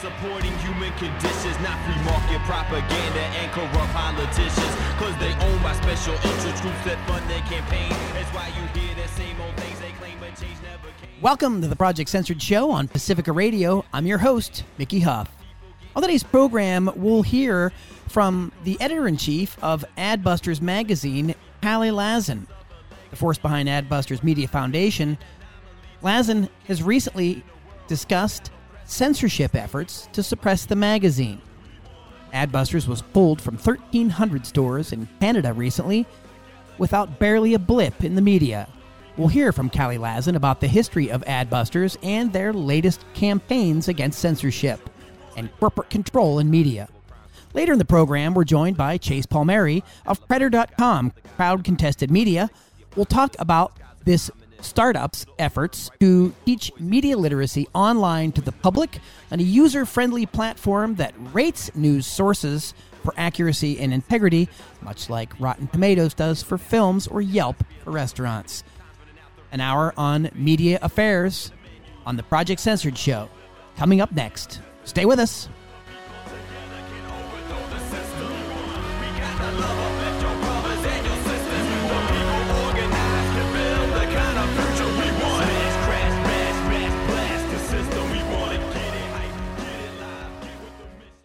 supporting human conditions, not free market propaganda and corrupt politicians. Cause they own by special interest groups that fund their campaign. That's why you hear the same old things they claim, but change never came. Welcome to the Project Censored Show on Pacifica Radio. I'm your host, Mickey Huff. On today's program, we'll hear from the editor in chief of Adbusters magazine, Kalle Lasn. The force behind Adbusters Media Foundation, Lasn has recently discussed censorship efforts to suppress the magazine. Adbusters was pulled from 1,300 stores in Canada recently without barely a blip in the media. We'll hear from Kalle Lasn about the history of Adbusters and their latest campaigns against censorship and corporate control in media. Later in the program, we're joined by Chase Palmieri of Credder.com, Crowd Contested Media. We'll talk about this startup's efforts to teach media literacy online to the public on a user friendly platform that rates news sources for accuracy and integrity, much like Rotten Tomatoes does for films or Yelp for restaurants. An hour on media affairs on the Project Censored Show. Coming up next. Stay with us.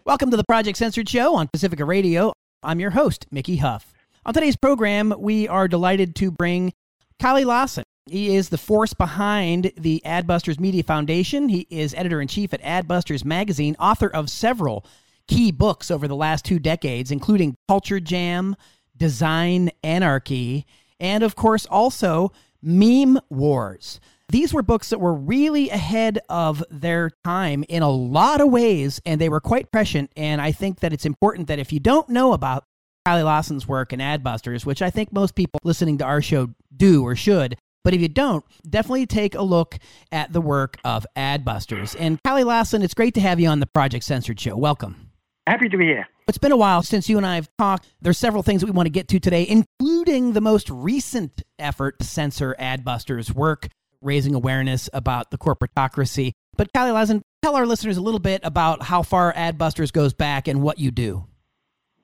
Welcome to the Project Censored Show on Pacifica Radio. I'm your host, Mickey Huff. On today's program, we are delighted to bring Kalle Lasn. He is the force behind the Adbusters Media Foundation. He is editor in chief at Adbusters Magazine, author of several key books over the last two decades, including Culture Jam, Design Anarchy, and of course, also Meme Wars. These were books that were really ahead of their time in a lot of ways, and they were quite prescient. And I think that it's important that if you don't know about Kalle Lasn's work and Adbusters, which I think most people listening to our show do or should, but if you don't, definitely take a look at the work of Adbusters. And Kalle Lasn, it's great to have you on the Project Censored Show. Welcome. Happy to be here. It's been a while since you and I have talked. There's several things that we want to get to today, including the most recent effort to censor Adbusters' work raising awareness about the corporatocracy. But Kalle Lasn, tell our listeners a little bit about how far Adbusters goes back and what you do.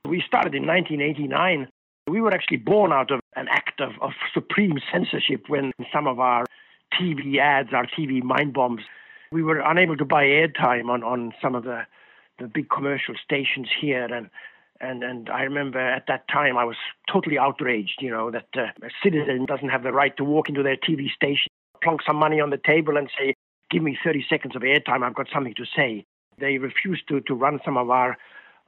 We started in 1989. We were actually born out of an act of, of supreme censorship when some of our TV ads, our TV mind bombs, we were unable to buy airtime on, on some of the, the big commercial stations here. And, and, and I remember at that time I was totally outraged, you know, that uh, a citizen doesn't have the right to walk into their TV station plonk some money on the table and say, give me 30 seconds of airtime, I've got something to say. They refused to, to run some of our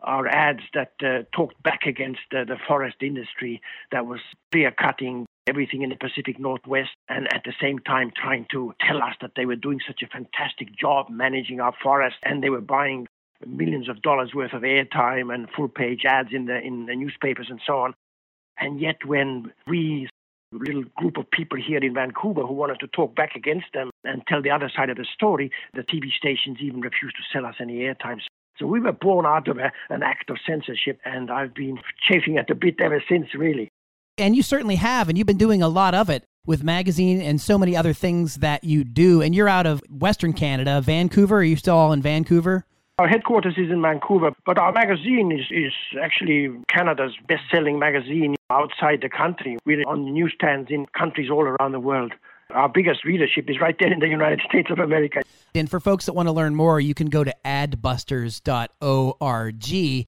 our ads that uh, talked back against uh, the forest industry that was clear cutting everything in the Pacific Northwest and at the same time trying to tell us that they were doing such a fantastic job managing our forest and they were buying millions of dollars worth of airtime and full page ads in the in the newspapers and so on. And yet when we little group of people here in Vancouver who wanted to talk back against them and tell the other side of the story. The TV stations even refused to sell us any airtime. So we were born out of a, an act of censorship, and I've been chafing at the bit ever since, really. And you certainly have, and you've been doing a lot of it with magazine and so many other things that you do. And you're out of Western Canada, Vancouver. Are you still all in Vancouver? Our headquarters is in Vancouver, but our magazine is, is actually Canada's best selling magazine outside the country. We're on newsstands in countries all around the world. Our biggest readership is right there in the United States of America. And for folks that want to learn more, you can go to adbusters.org.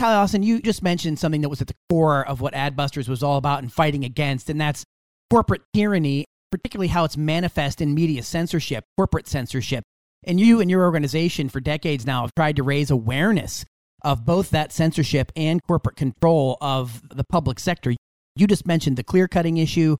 Kalle Lasn, you just mentioned something that was at the core of what Adbusters was all about and fighting against, and that's corporate tyranny, particularly how it's manifest in media censorship, corporate censorship. And you and your organization for decades now have tried to raise awareness of both that censorship and corporate control of the public sector. You just mentioned the clear cutting issue.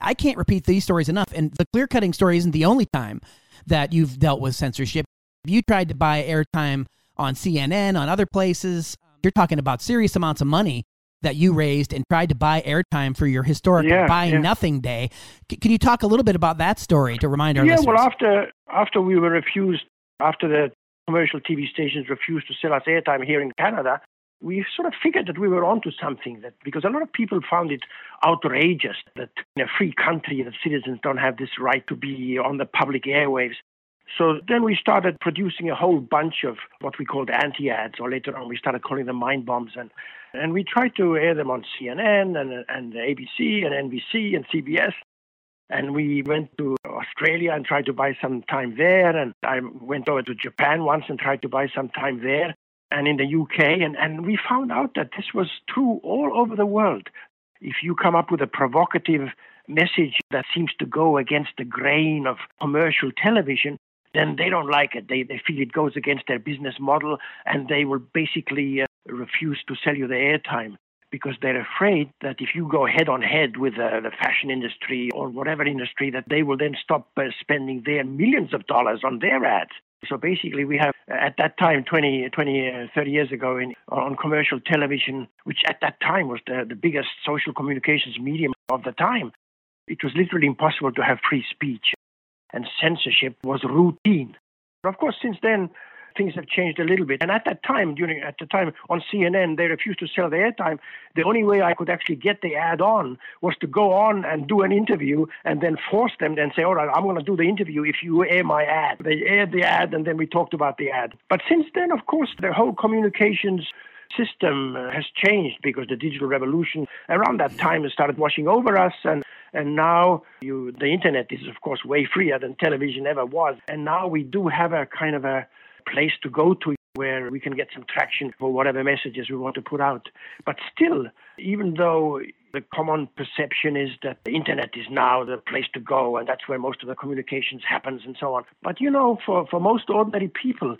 I can't repeat these stories enough. And the clear cutting story isn't the only time that you've dealt with censorship. You tried to buy airtime on CNN, on other places. You're talking about serious amounts of money that you raised and tried to buy airtime for your historic yeah, Buy yeah. Nothing Day. C- can you talk a little bit about that story to remind our yeah, listeners? well, after after we were refused, after the commercial TV stations refused to sell us airtime here in Canada, we sort of figured that we were onto something. That because a lot of people found it outrageous that in a free country that citizens don't have this right to be on the public airwaves. So then we started producing a whole bunch of what we called anti-ads, or later on we started calling them mind bombs, and and we tried to air them on CNN and and ABC and NBC and CBS. And we went to Australia and tried to buy some time there. And I went over to Japan once and tried to buy some time there and in the UK. And, and we found out that this was true all over the world. If you come up with a provocative message that seems to go against the grain of commercial television, then they don't like it. They, they feel it goes against their business model and they will basically uh, refuse to sell you the airtime because they're afraid that if you go head on head with uh, the fashion industry or whatever industry, that they will then stop uh, spending their millions of dollars on their ads. So basically, we have at that time, 20, 20 uh, 30 years ago, in, on commercial television, which at that time was the, the biggest social communications medium of the time, it was literally impossible to have free speech, and censorship was routine. Of course, since then, things have changed a little bit. And at that time, during at the time on CNN, they refused to sell the airtime. The only way I could actually get the ad on was to go on and do an interview and then force them and say, all right, I'm going to do the interview if you air my ad. They aired the ad and then we talked about the ad. But since then, of course, the whole communications system uh, has changed because the digital revolution around that time started washing over us and and now you the internet is of course way freer than television ever was and now we do have a kind of a place to go to where we can get some traction for whatever messages we want to put out. But still, even though the common perception is that the internet is now the place to go and that's where most of the communications happens and so on. But you know, for, for most ordinary people,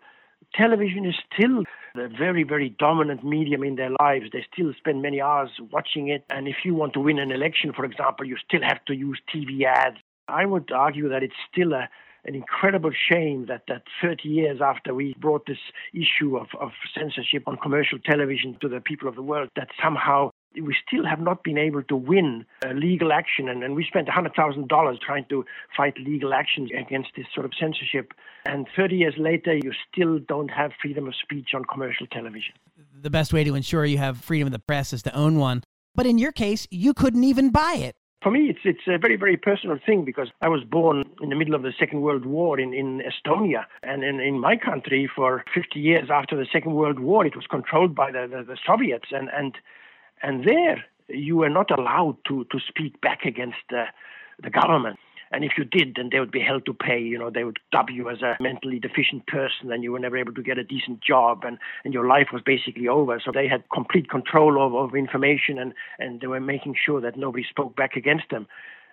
television is still a very, very dominant medium in their lives. They still spend many hours watching it. And if you want to win an election, for example, you still have to use TV ads. I would argue that it's still a, an incredible shame that, that 30 years after we brought this issue of, of censorship on commercial television to the people of the world, that somehow we still have not been able to win uh, legal action. And, and we spent $100,000 trying to fight legal action against this sort of censorship. And 30 years later, you still don't have freedom of speech on commercial television. The best way to ensure you have freedom of the press is to own one. But in your case, you couldn't even buy it. For me, it's it's a very very personal thing because I was born in the middle of the Second World War in, in Estonia, and in, in my country for 50 years after the Second World War, it was controlled by the, the, the Soviets, and and and there you were not allowed to to speak back against the the government. And if you did, then they would be held to pay. You know, they would dub you as a mentally deficient person, and you were never able to get a decent job, and, and your life was basically over. So they had complete control of, of information, and, and they were making sure that nobody spoke back against them.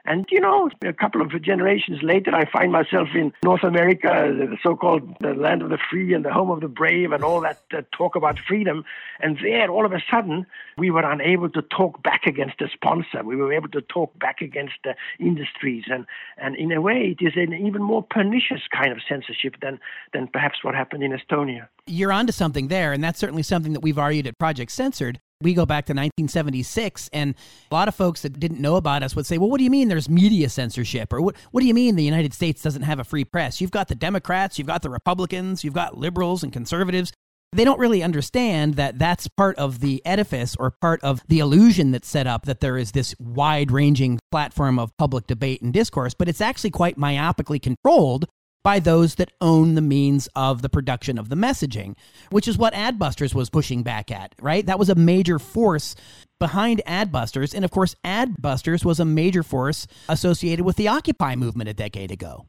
And, you know, a couple of generations later, I find myself in North America, the so called the land of the free and the home of the brave, and all that uh, talk about freedom. And there, all of a sudden, we were unable to talk back against the sponsor. We were able to talk back against the industries. And, and in a way, it is an even more pernicious kind of censorship than, than perhaps what happened in Estonia. You're onto something there, and that's certainly something that we've argued at Project Censored we go back to 1976 and a lot of folks that didn't know about us would say well what do you mean there's media censorship? Or what, what do you mean the united states doesn't have a free press? You've got the democrats you've got the republicans you've got liberals and conservatives. They don't really understand that that's part of the edifice or part of the illusion that's set up that there is this wide ranging platform of public debate and discourse, but it's actually quite myopically controlled by those that own the means of the production of the messaging, which is what Adbusters was pushing back at, right? That was a major force behind Adbusters. And of course, Adbusters was a major force associated with the Occupy movement a decade ago.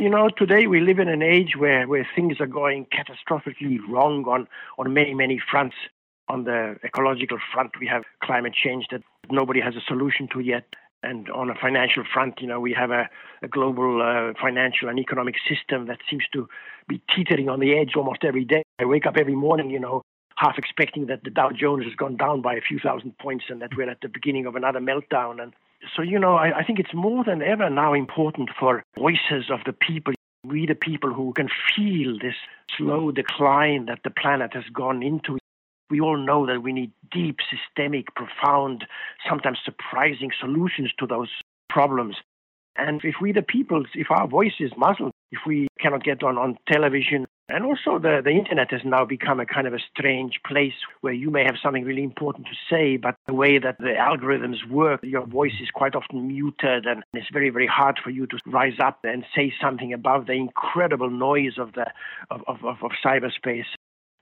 You know, today we live in an age where, where things are going catastrophically wrong on, on many, many fronts. On the ecological front, we have climate change that nobody has a solution to yet. And on a financial front, you know, we have a, a global uh, financial and economic system that seems to be teetering on the edge almost every day. I wake up every morning, you know, half expecting that the Dow Jones has gone down by a few thousand points and that we're at the beginning of another meltdown. And so, you know, I, I think it's more than ever now important for voices of the people we the people who can feel this slow decline that the planet has gone into we all know that we need deep, systemic, profound, sometimes surprising solutions to those problems. And if we, the people, if our voice is muzzled, if we cannot get on, on television. And also, the, the internet has now become a kind of a strange place where you may have something really important to say, but the way that the algorithms work, your voice is quite often muted, and it's very, very hard for you to rise up and say something above the incredible noise of the of, of, of cyberspace.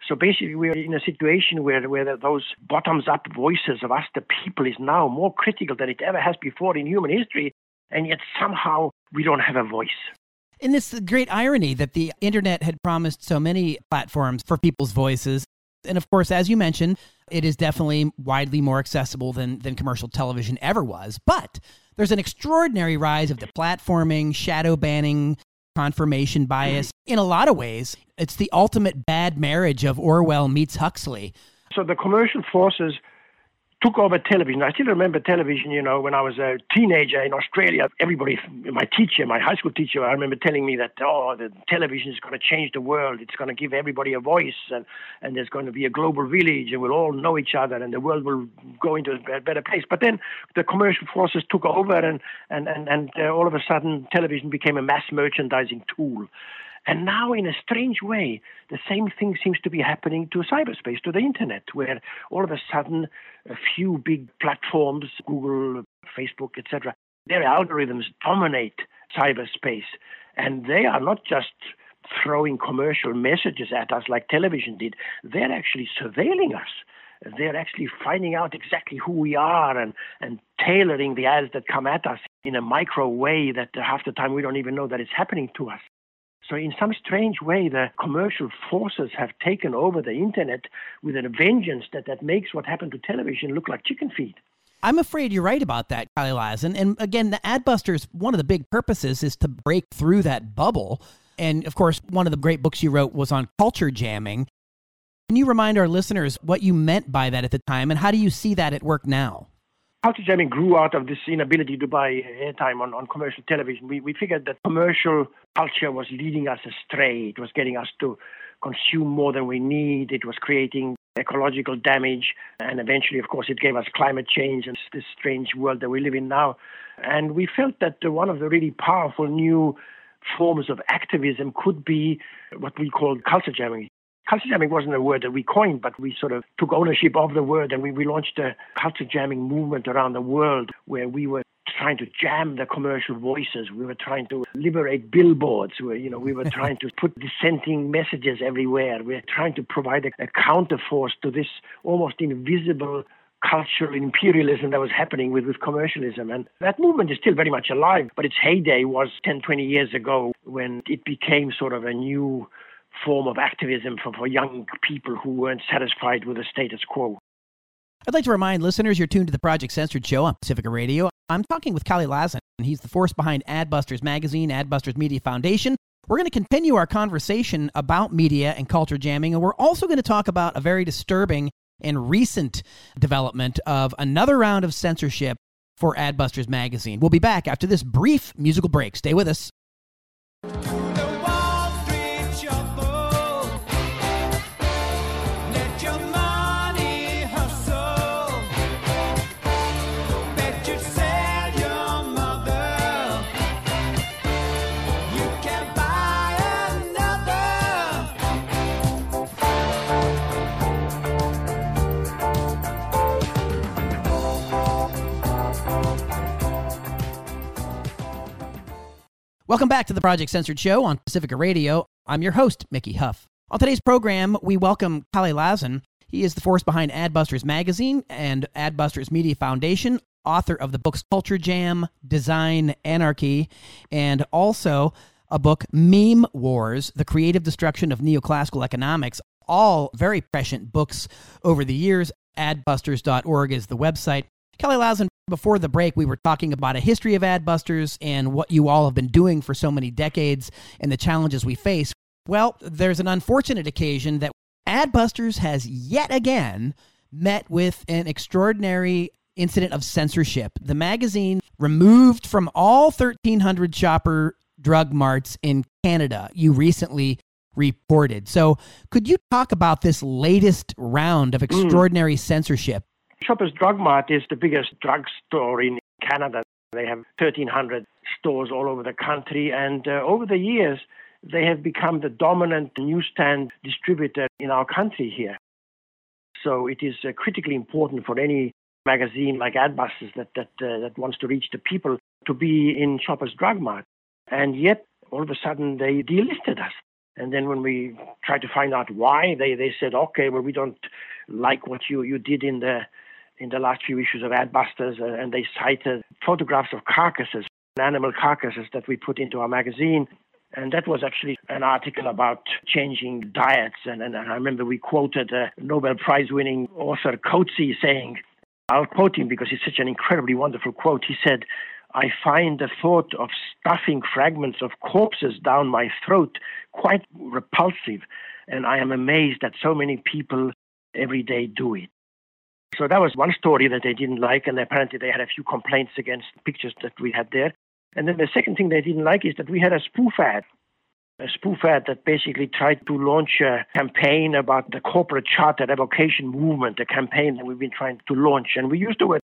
So basically, we're in a situation where, where those bottoms up voices of us, the people, is now more critical than it ever has before in human history. And yet somehow we don't have a voice. And it's great irony that the internet had promised so many platforms for people's voices. And of course, as you mentioned, it is definitely widely more accessible than, than commercial television ever was. But there's an extraordinary rise of the platforming, shadow banning, confirmation bias. Mm-hmm. In a lot of ways, it's the ultimate bad marriage of Orwell meets Huxley. So the commercial forces took over television. I still remember television, you know, when I was a teenager in Australia. Everybody, my teacher, my high school teacher, I remember telling me that, oh, the television is going to change the world. It's going to give everybody a voice, and, and there's going to be a global village, and we'll all know each other, and the world will go into a better place. But then the commercial forces took over, and, and, and, and uh, all of a sudden, television became a mass merchandising tool. And now, in a strange way, the same thing seems to be happening to cyberspace, to the internet, where all of a sudden a few big platforms, Google, Facebook, etc., their algorithms dominate cyberspace. And they are not just throwing commercial messages at us like television did, they're actually surveilling us. They're actually finding out exactly who we are and, and tailoring the ads that come at us in a micro way that half the time we don't even know that it's happening to us. So, in some strange way, the commercial forces have taken over the internet with a vengeance that, that makes what happened to television look like chicken feed. I'm afraid you're right about that, Kalle Lasn. And, and again, the Adbusters, one of the big purposes is to break through that bubble. And of course, one of the great books you wrote was on culture jamming. Can you remind our listeners what you meant by that at the time, and how do you see that at work now? Culture jamming grew out of this inability to buy airtime on, on commercial television. We, we figured that commercial culture was leading us astray. It was getting us to consume more than we need. It was creating ecological damage. And eventually, of course, it gave us climate change and this strange world that we live in now. And we felt that one of the really powerful new forms of activism could be what we call culture jamming. Culture jamming wasn't a word that we coined, but we sort of took ownership of the word and we, we launched a culture jamming movement around the world where we were trying to jam the commercial voices. We were trying to liberate billboards. Where, you know, we were trying to put dissenting messages everywhere. We we're trying to provide a, a counterforce to this almost invisible cultural imperialism that was happening with, with commercialism. And that movement is still very much alive, but its heyday was 10, 20 years ago when it became sort of a new form of activism for, for young people who weren't satisfied with the status quo. I'd like to remind listeners you're tuned to the Project Censored show on Pacifica Radio. I'm talking with Kalle Lasn, and he's the force behind Adbusters Magazine, Adbusters Media Foundation. We're going to continue our conversation about media and culture jamming, and we're also going to talk about a very disturbing and recent development of another round of censorship for Adbusters Magazine. We'll be back after this brief musical break. Stay with us. Welcome back to the Project Censored Show on Pacifica Radio. I'm your host, Mickey Huff. On today's program, we welcome Kalle Lasn. He is the force behind Adbusters Magazine and Adbusters Media Foundation, author of the books Culture Jam, Design, Anarchy, and also a book, Meme Wars The Creative Destruction of Neoclassical Economics. All very prescient books over the years. Adbusters.org is the website. Kalle Lasn, before the break, we were talking about a history of Adbusters and what you all have been doing for so many decades and the challenges we face. Well, there's an unfortunate occasion that Adbusters has yet again met with an extraordinary incident of censorship. The magazine removed from all 1,300 shopper drug marts in Canada. You recently reported. So, could you talk about this latest round of hmm. extraordinary mm. censorship? Shoppers Drug Mart is the biggest drug store in Canada. They have 1,300 stores all over the country, and uh, over the years, they have become the dominant newsstand distributor in our country here. So it is uh, critically important for any magazine like Adbusters that that uh, that wants to reach the people to be in Shoppers Drug Mart. And yet, all of a sudden, they delisted us. And then when we tried to find out why, they, they said, okay, well, we don't like what you, you did in the in the last few issues of Adbusters, uh, and they cited photographs of carcasses, animal carcasses that we put into our magazine. And that was actually an article about changing diets. And, and I remember we quoted a Nobel Prize winning author Coetzee saying, I'll quote him because it's such an incredibly wonderful quote. He said, I find the thought of stuffing fragments of corpses down my throat quite repulsive, and I am amazed that so many people every day do it. So that was one story that they didn't like, and apparently they had a few complaints against pictures that we had there. And then the second thing they didn't like is that we had a spoof ad, a spoof ad that basically tried to launch a campaign about the corporate charter revocation movement, a campaign that we've been trying to launch. And we used the word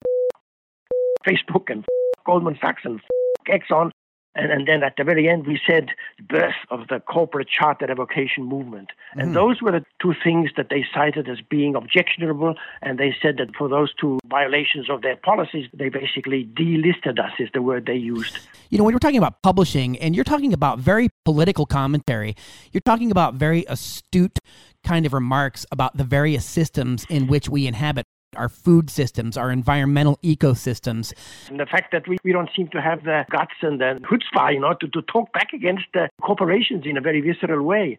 Facebook and Goldman Sachs and Exxon. And, and then at the very end, we said birth of the corporate charter revocation movement. And mm. those were the two things that they cited as being objectionable. And they said that for those two violations of their policies, they basically delisted us, is the word they used. You know, when you're talking about publishing and you're talking about very political commentary, you're talking about very astute kind of remarks about the various systems in which we inhabit our food systems, our environmental ecosystems. And the fact that we, we don't seem to have the guts and the chutzpah, you know, to, to talk back against the corporations in a very visceral way.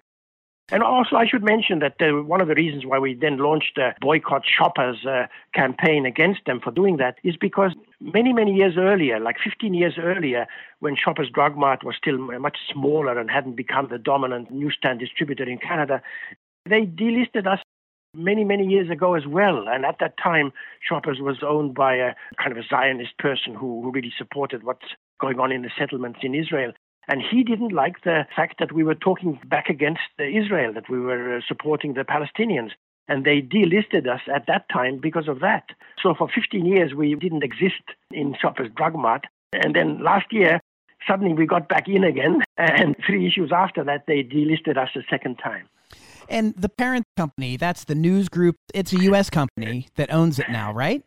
And also, I should mention that uh, one of the reasons why we then launched the boycott shoppers uh, campaign against them for doing that is because many, many years earlier, like 15 years earlier, when Shoppers Drug Mart was still much smaller and hadn't become the dominant newsstand distributor in Canada, they delisted us many, many years ago as well. And at that time, Shoppers was owned by a kind of a Zionist person who, who really supported what's going on in the settlements in Israel. And he didn't like the fact that we were talking back against Israel, that we were uh, supporting the Palestinians. And they delisted us at that time because of that. So for 15 years, we didn't exist in Shoppers Drug Mart. And then last year, suddenly we got back in again. And three issues after that, they delisted us a second time. And the parent company, that's the news group. It's a U.S. company that owns it now, right?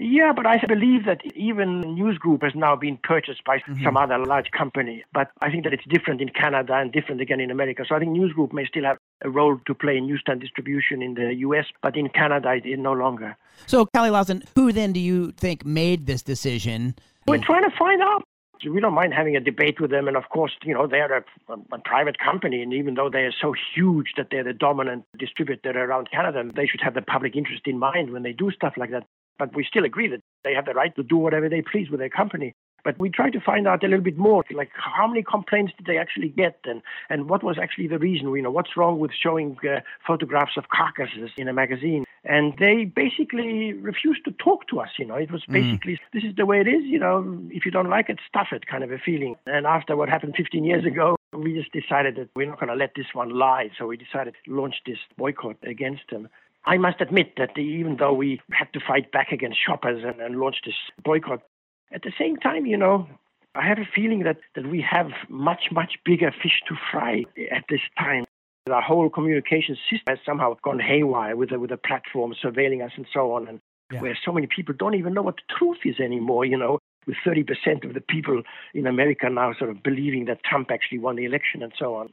Yeah, but I believe that even News Group has now been purchased by mm-hmm. some other large company. But I think that it's different in Canada and different again in America. So I think News Group may still have a role to play in newsstand distribution in the U.S., but in Canada it is no longer. So, Kalle Lasn, who then do you think made this decision? We're trying to find out we don't mind having a debate with them. And of course, you know, they're a, a, private company. And even though they are so huge that they're the dominant distributor around Canada, they should have the public interest in mind when they do stuff like that. But we still agree that they have the right to do whatever they please with their company. But we try to find out a little bit more, like how many complaints did they actually get, and and what was actually the reason? You know, what's wrong with showing uh, photographs of carcasses in a magazine? And they basically refused to talk to us. You know, it was mm. basically mm. this is the way it is. You know, if you don't like it, stuff it, kind of a feeling. And after what happened 15 years ago, we just decided that we're not going to let this one lie. So we decided to launch this boycott against them. I must admit that even though we had to fight back against shoppers and, and launch this boycott, at the same time, you know, I have a feeling that, that we have much, much bigger fish to fry at this time. Our whole communication system has somehow gone haywire with the, with the platform surveilling us and so on, and yeah. where so many people don't even know what the truth is anymore, you know, with 30% of the people in America now sort of believing that Trump actually won the election and so on.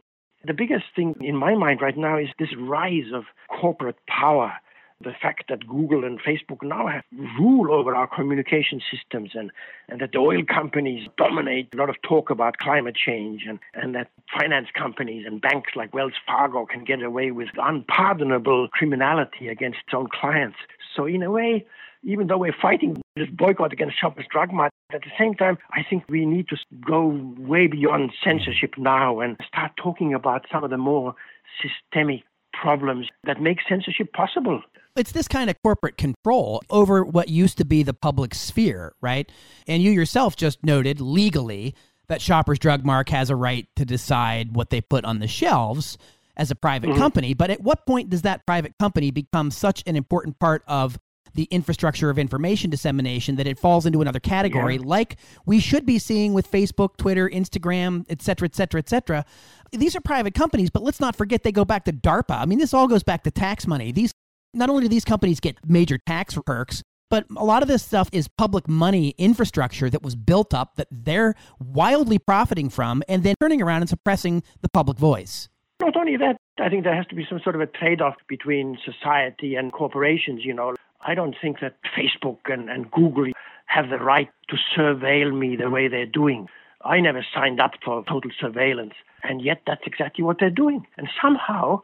The biggest thing in my mind right now is this rise of corporate power the fact that Google and Facebook now have rule over our communication systems and, and that the oil companies dominate a lot of talk about climate change and, and that finance companies and banks like Wells Fargo can get away with unpardonable criminality against its own clients. So in a way, even though we're fighting this boycott against Shoppers Drug Mart, at the same time, I think we need to go way beyond censorship now and start talking about some of the more systemic problems that make censorship possible. It's this kind of corporate control over what used to be the public sphere, right? And you yourself just noted legally that Shoppers Drug Mart has a right to decide what they put on the shelves as a private mm-hmm. company. But at what point does that private company become such an important part of the infrastructure of information dissemination that it falls into another category, Yeah. like we should be seeing with Facebook, Twitter, Instagram, et cetera, et cetera, et cetera. These are private companies, but let's not forget they go back to DARPA. I mean, this all goes back to tax money. These not only do these companies get major tax perks, but a lot of this stuff is public money infrastructure that was built up that they're wildly profiting from and then turning around and suppressing the public voice. Not only that, I think there has to be some sort of a trade off between society and corporations. You know, I don't think that Facebook and, and Google have the right to surveil me the way they're doing. I never signed up for total surveillance, and yet that's exactly what they're doing. And somehow,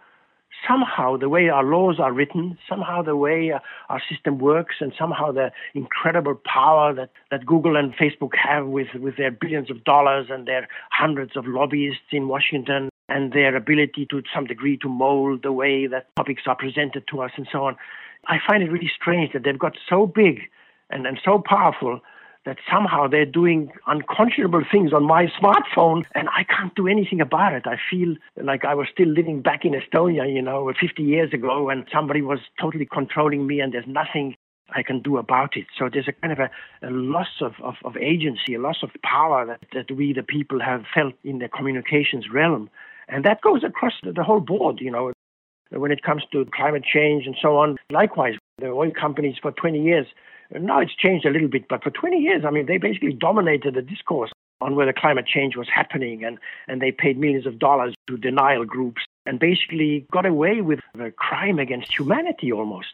somehow the way our laws are written, somehow the way uh, our system works, and somehow the incredible power that, that Google and Facebook have with, with their billions of dollars and their hundreds of lobbyists in Washington and their ability to some degree to mold the way that topics are presented to us and so on. I find it really strange that they've got so big and, and so powerful that somehow they're doing unconscionable things on my smartphone and I can't do anything about it. I feel like I was still living back in Estonia, you know, 50 years ago when somebody was totally controlling me and there's nothing I can do about it. So there's a kind of a, a loss of, of, of, agency, a loss of power that, that we, the people, have felt in the communications realm. And that goes across the, the whole board, you know, when it comes to climate change and so on. Likewise, the oil companies for 20 years now it's changed a little bit, but for 20 years, I mean, they basically dominated the discourse on whether climate change was happening, and, and they paid millions of dollars to denial groups and basically got away with a crime against humanity almost.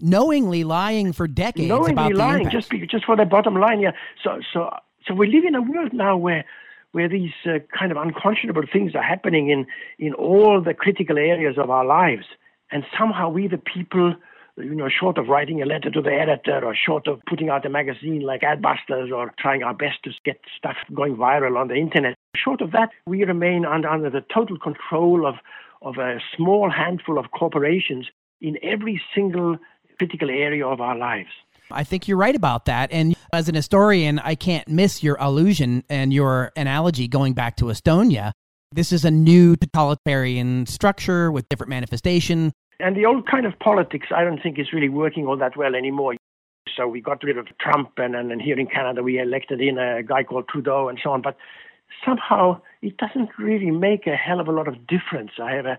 Knowingly lying for decades. Knowingly about lying just just for the bottom line. Yeah. So so so we live in a world now where where these uh, kind of unconscionable things are happening in in all the critical areas of our lives, and somehow we the people you know, short of writing a letter to the editor or short of putting out a magazine like Adbusters or trying our best to get stuff going viral on the internet, short of that, we remain under, under the total control of, of a small handful of corporations in every single critical area of our lives. I think you're right about that. And as an historian, I can't miss your allusion and your analogy going back to Estonia. This is a new totalitarian structure with different manifestation, and the old kind of politics, I don't think is really working all that well anymore. So we got rid of Trump, and, and, and here in Canada we elected in a guy called Trudeau and so on. But somehow it doesn't really make a hell of a lot of difference. I have a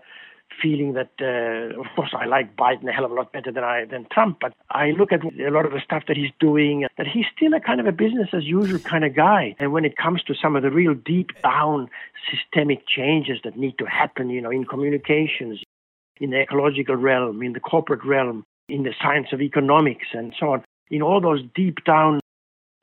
feeling that, uh, of course, I like Biden a hell of a lot better than I than Trump. But I look at a lot of the stuff that he's doing, that he's still a kind of a business as usual kind of guy. And when it comes to some of the real deep down systemic changes that need to happen, you know, in communications, in the ecological realm, in the corporate realm, in the science of economics, and so on. In all those deep down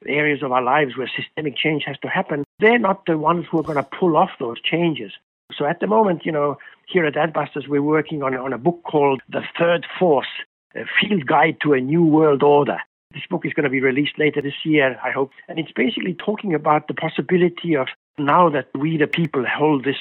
areas of our lives where systemic change has to happen, they're not the ones who are going to pull off those changes. So at the moment, you know, here at Adbusters, we're working on, on a book called The Third Force, a field guide to a new world order. This book is going to be released later this year, I hope. And it's basically talking about the possibility of now that we, the people, hold this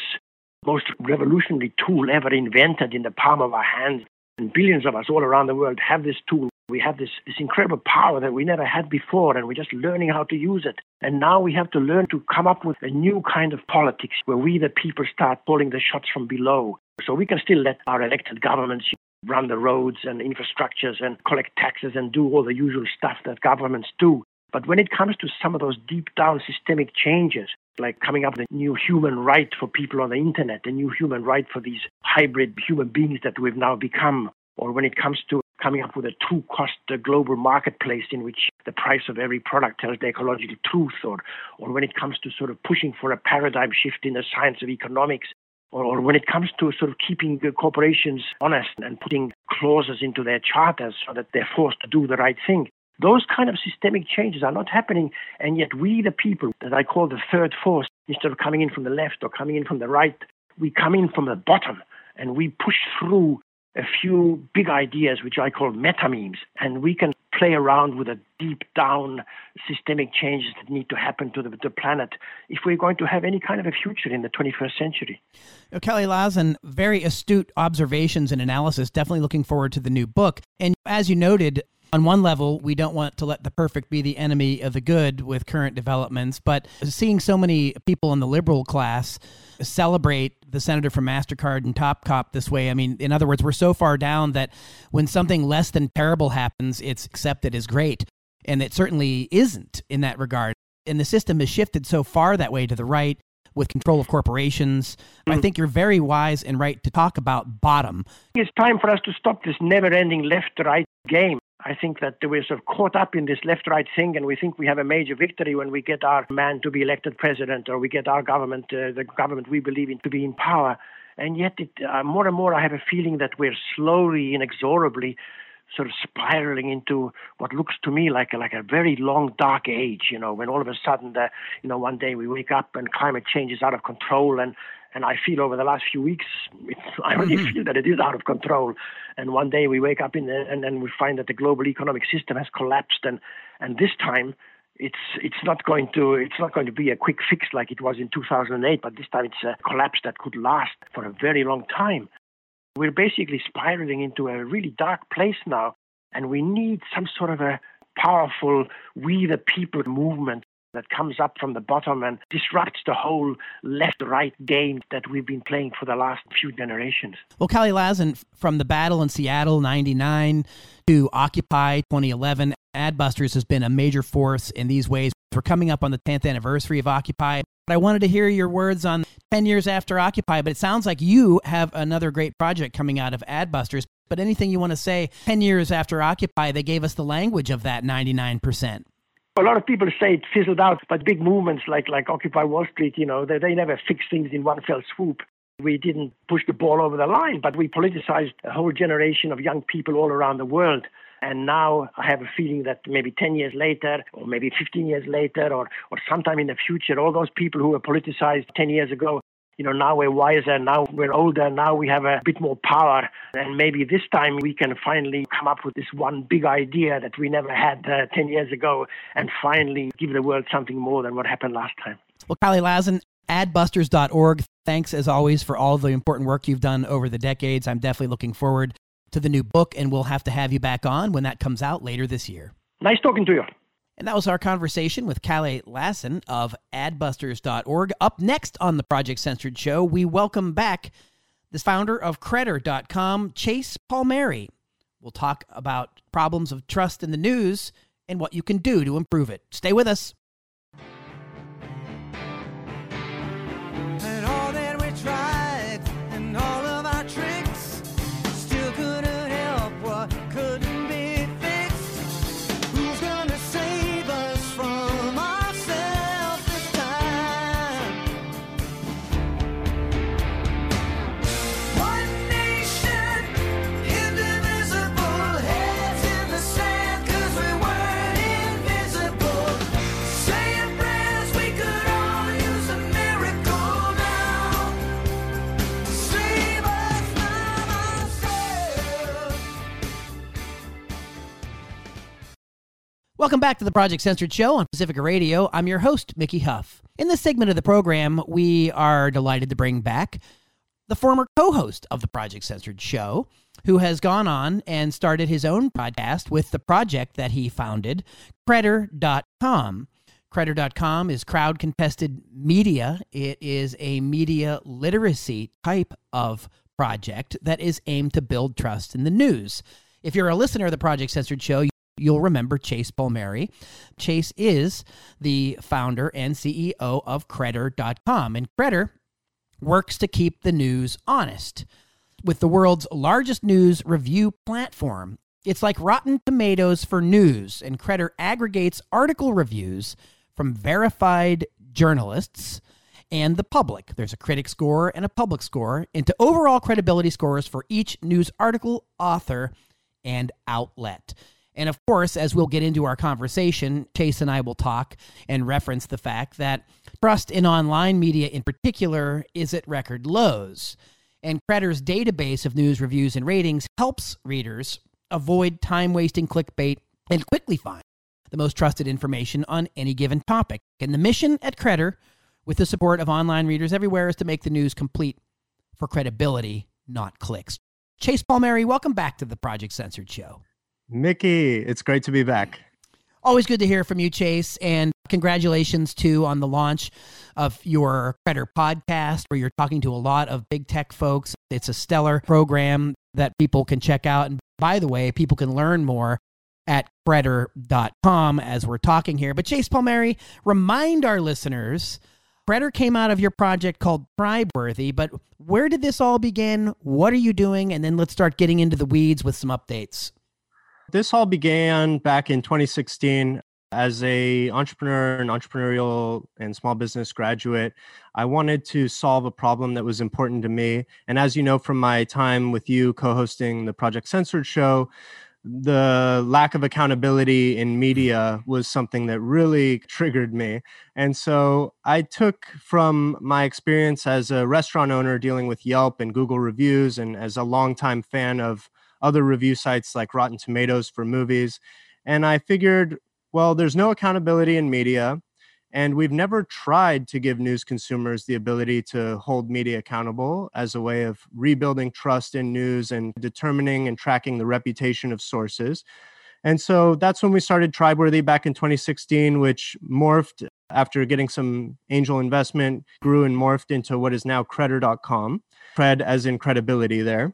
most revolutionary tool ever invented in the palm of our hands. And billions of us all around the world have this tool. We have this, this incredible power that we never had before, and we're just learning how to use it. And now we have to learn to come up with a new kind of politics where we, the people, start pulling the shots from below. So we can still let our elected governments run the roads and infrastructures and collect taxes and do all the usual stuff that governments do. But when it comes to some of those deep down systemic changes, like coming up with a new human right for people on the internet, a new human right for these hybrid human beings that we've now become, or when it comes to coming up with a true cost uh, global marketplace in which the price of every product tells the ecological truth, or, or when it comes to sort of pushing for a paradigm shift in the science of economics, or, or when it comes to sort of keeping corporations honest and putting clauses into their charters so that they're forced to do the right thing. Those kind of systemic changes are not happening, and yet we, the people, that I call the third force, instead of coming in from the left or coming in from the right, we come in from the bottom and we push through a few big ideas, which I call meta memes, and we can play around with the deep down systemic changes that need to happen to the, the, planet if we're going to have any kind of a future in the 21st century. Kalle Lasn, very astute observations and analysis. Definitely looking forward to the new book. And as you noted, on one level, we don't want to let the perfect be the enemy of the good with current developments, but seeing so many people in the liberal class celebrate the senator from MasterCard and Top Cop this way, I mean, in other words, we're so far down that when something less than terrible happens, it's accepted as great. And it certainly isn't in that regard. And the system has shifted so far that way to the right with control of corporations. Mm. I think you're very wise and right to talk about bottom. It's time for us to stop this never ending left right game. I think that we're sort of caught up in this left right thing, and we think we have a major victory when we get our man to be elected president or we get our government, uh, the government we believe in, to be in power. And yet, it, uh, more and more, I have a feeling that we're slowly, inexorably sort of spiraling into what looks to me like a, like a very long dark age. You know, when all of a sudden, the, you know, one day we wake up and climate change is out of control, and and I feel over the last few weeks, I really mm-hmm. feel that it is out of control. And one day we wake up in the, and then we find that the global economic system has collapsed, and and this time it's it's not going to it's not going to be a quick fix like it was in 2008 but this time it's a collapse that could last for a very long time we're basically spiraling into a really dark place now, and we need some sort of a powerful we the people movement that comes up from the bottom and disrupts the whole left right game that we've been playing for the last few generations. Well, Kalle Lasn, from the battle in Seattle 99 to Occupy 2011, Adbusters has been a major force in these ways. We're coming up on the 10th anniversary of Occupy. But I wanted to hear your words on 10 years after Occupy, but it sounds like you have another great project coming out of Adbusters. But anything you want to say 10 years after Occupy, they gave us the language of that 99%. A lot of people say it fizzled out, but big movements like, like Occupy Wall Street, you know, they, they never fix things in one fell swoop. We didn't push the ball over the line, but we politicized a whole generation of young people all around the world. And now I have a feeling that maybe 10 years later, or maybe 15 years later, or, or sometime in the future, all those people who were politicized 10 years ago, you know, now we're wiser, now we're older, now we have a bit more power. And maybe this time we can finally come up with this one big idea that we never had uh, 10 years ago and finally give the world something more than what happened last time. Well, Kalle Lasn, adbusters.org. Thanks as always for all the important work you've done over the decades. I'm definitely looking forward to the new book, and we'll have to have you back on when that comes out later this year. Nice talking to you. And that was our conversation with Kalle Lasn of adbusters.org. Up next on the Project Censored show, we welcome back the founder of Credder.com, Chase Palmieri. We'll talk about problems of trust in the news and what you can do to improve it. Stay with us. Welcome back to the Project Censored Show on Pacifica Radio. I'm your host, Mickey Huff. In this segment of the program, we are delighted to bring back the former co host of the Project Censored Show, who has gone on and started his own podcast with the project that he founded, Credder.com. Credder.com is crowd contested media. It is a media literacy type of project that is aimed to build trust in the news. If you're a listener of the Project Censored Show, You'll remember Chase Palmieri. Chase is the founder and CEO of Credder.com, and Credder works to keep the news honest. With the world's largest news review platform, it's like Rotten Tomatoes for news, and Credder aggregates article reviews from verified journalists and the public. There's a critic score and a public score into overall credibility scores for each news article, author, and outlet. And of course, as we'll get into our conversation, Chase and I will talk and reference the fact that trust in online media in particular is at record lows. And Credder's database of news reviews and ratings helps readers avoid time wasting clickbait and quickly find the most trusted information on any given topic. And the mission at Credder, with the support of online readers everywhere, is to make the news complete for credibility, not clicks. Chase Palmieri, welcome back to the Project Censored Show. Mickey, it's great to be back. Always good to hear from you, Chase. And congratulations, too, on the launch of your Credder podcast, where you're talking to a lot of big tech folks. It's a stellar program that people can check out. And by the way, people can learn more at credder.com as we're talking here. But Chase Palmieri, remind our listeners Credder came out of your project called Tribeworthy, but where did this all begin? What are you doing? And then let's start getting into the weeds with some updates. This all began back in 2016 as a entrepreneur and entrepreneurial and small business graduate i wanted to solve a problem that was important to me and as you know from my time with you co-hosting the project censored show the lack of accountability in media was something that really triggered me. And so I took from my experience as a restaurant owner dealing with Yelp and Google reviews, and as a longtime fan of other review sites like Rotten Tomatoes for movies. And I figured, well, there's no accountability in media. And we've never tried to give news consumers the ability to hold media accountable as a way of rebuilding trust in news and determining and tracking the reputation of sources. And so that's when we started Tribeworthy back in 2016, which morphed after getting some angel investment, grew and morphed into what is now Credder.com. Cred as in credibility there.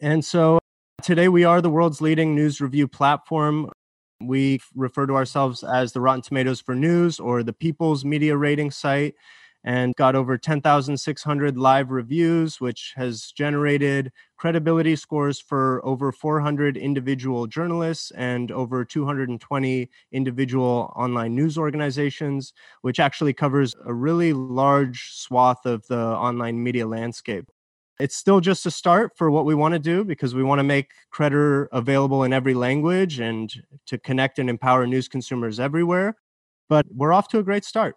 And so today we are the world's leading news review platform. We refer to ourselves as the Rotten Tomatoes for News or the People's Media Rating site and got over 10,600 live reviews, which has generated credibility scores for over 400 individual journalists and over 220 individual online news organizations, which actually covers a really large swath of the online media landscape. It's still just a start for what we want to do because we want to make Credder available in every language and to connect and empower news consumers everywhere. But we're off to a great start.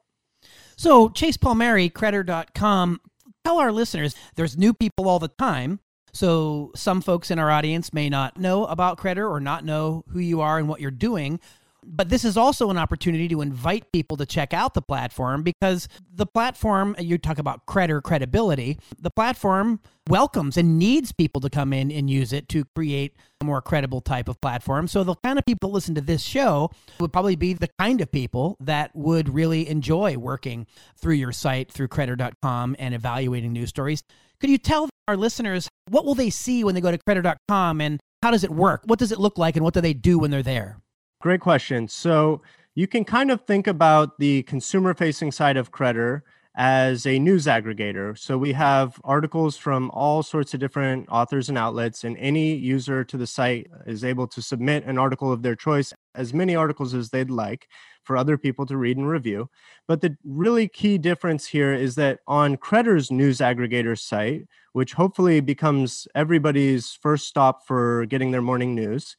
So, Chase Palmieri, Credder.com, tell our listeners there's new people all the time. So, some folks in our audience may not know about Credder or not know who you are and what you're doing but this is also an opportunity to invite people to check out the platform because the platform, you talk about credit credibility, the platform welcomes and needs people to come in and use it to create a more credible type of platform. So the kind of people that listen to this show would probably be the kind of people that would really enjoy working through your site, through credder.com and evaluating news stories. Could you tell our listeners what will they see when they go to credder.com and how does it work? What does it look like and what do they do when they're there? Great question. So you can kind of think about the consumer facing side of Credder as a news aggregator. So we have articles from all sorts of different authors and outlets, and any user to the site is able to submit an article of their choice, as many articles as they'd like for other people to read and review. But the really key difference here is that on Credder's news aggregator site, which hopefully becomes everybody's first stop for getting their morning news,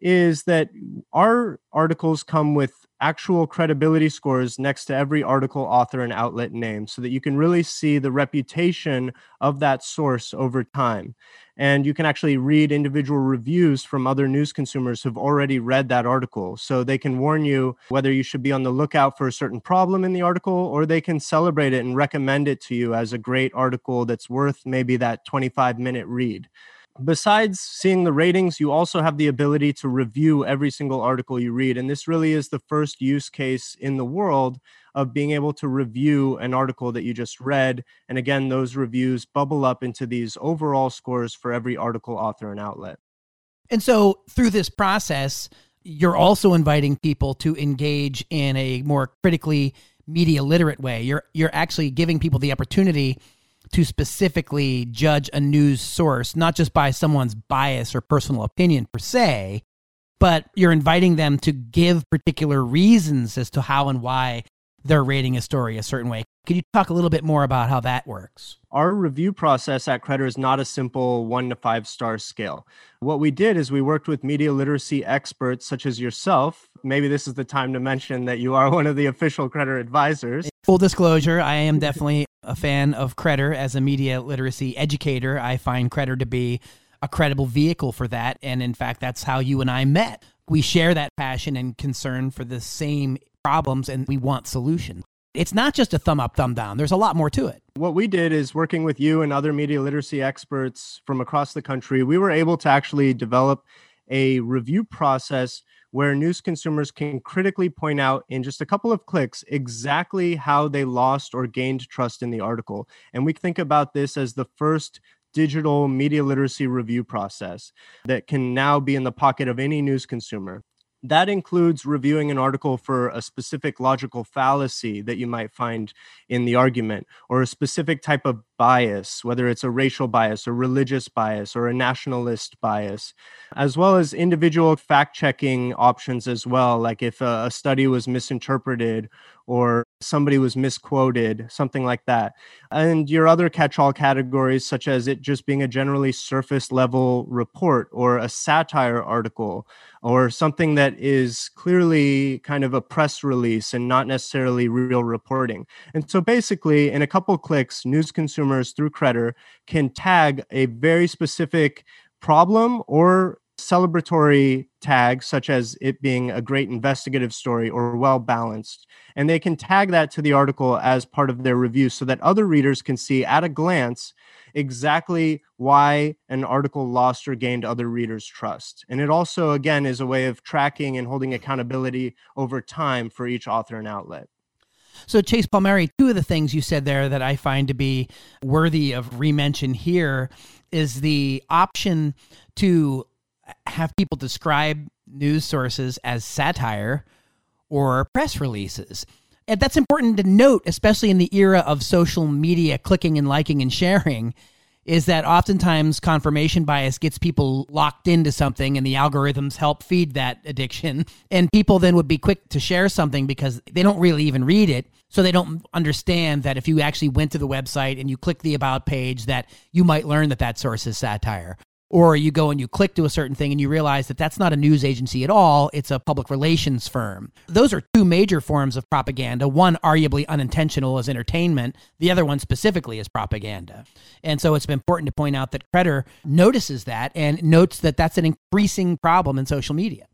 is that our articles come with actual credibility scores next to every article, author, and outlet name so that you can really see the reputation of that source over time. And you can actually read individual reviews from other news consumers who've already read that article. So they can warn you whether you should be on the lookout for a certain problem in the article, or they can celebrate it and recommend it to you as a great article that's worth maybe that 25 minute read besides seeing the ratings, you also have the ability to review every single article you read. And this really is the first use case in the world of being able to review an article that you just read. And again, those reviews bubble up into these overall scores for every article, author, and outlet. And so through this process, you're also inviting people to engage in a more critically media literate way. You're you're actually giving people the opportunity to specifically judge a news source, not just by someone's bias or personal opinion per se, but you're inviting them to give particular reasons as to how and why they're rating a story a certain way. Could you talk a little bit more about how that works? Our review process at Credder is not a simple one to five star scale. What we did is we worked with media literacy experts such as yourself. Maybe this is the time to mention that you are one of the official Credder advisors. Full disclosure, I am definitely a fan of Credder as a media literacy educator. I find Credder to be a credible vehicle for that. And in fact, that's how you and I met. We share that passion and concern for the same problems and we want solutions. It's not just a thumb up, thumb down. There's a lot more to it. What we did is working with you and other media literacy experts from across the country, we were able to actually develop a review process where news consumers can critically point out in just a couple of clicks exactly how they lost or gained trust in the article. And we think about this as the first digital media literacy review process that can now be in the pocket of any news consumer. That includes reviewing an article for a specific logical fallacy that you might find in the argument, or a specific type of bias, whether it's a racial bias, or religious bias, or a nationalist bias, as well as individual fact checking options as well, like if a, a study was misinterpreted or somebody was misquoted, something like that. And your other catch all categories, such as it just being a generally surface level report or a satire article or something that is clearly kind of a press release and not necessarily real reporting. And so basically, in a couple clicks, news consumers through Credder can tag a very specific problem or celebratory tag, such as it being a great investigative story or well balanced. And they can tag that to the article as part of their review so that other readers can see at a glance exactly why an article lost or gained other readers' trust. And it also, again, is a way of tracking and holding accountability over time for each author and outlet. So, Chase Palmieri, two of the things you said there that I find to be worthy of remention here is the option to have people describe news sources as satire or press releases. And that's important to note, especially in the era of social media clicking and liking and sharing, is that oftentimes confirmation bias gets people locked into something and the algorithms help feed that addiction. And people then would be quick to share something because they don't really even read it. So they don't understand that if you actually went to the website and you click the about page, that you might learn that that source is satire or you go and you click to a certain thing and you realize that that's not a news agency at all it's a public relations firm. Those are two major forms of propaganda one arguably unintentional as entertainment the other one specifically is propaganda. And so it's important to point out that Credder notices that and notes that that's an increasing problem in social media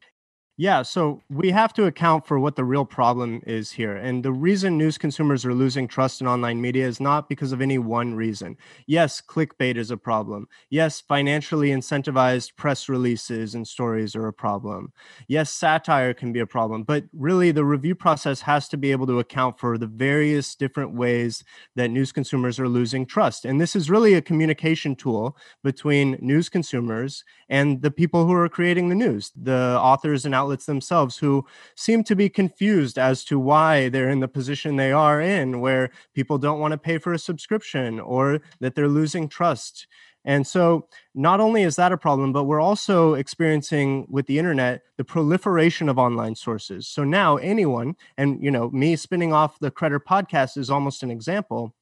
yeah, so we have to account for what the real problem is here. And the reason news consumers are losing trust in online media is not because of any one reason. Yes, clickbait is a problem. Yes, financially incentivized press releases and stories are a problem. Yes, satire can be a problem. But really, the review process has to be able to account for the various different ways that news consumers are losing trust. And this is really a communication tool between news consumers and the people who are creating the news, the authors and themselves who seem to be confused as to why they're in the position they are in, where people don't want to pay for a subscription or that they're losing trust. And so, not only is that a problem, but we're also experiencing with the internet the proliferation of online sources. So now, anyone, and you know, me spinning off the Credder podcast is almost an example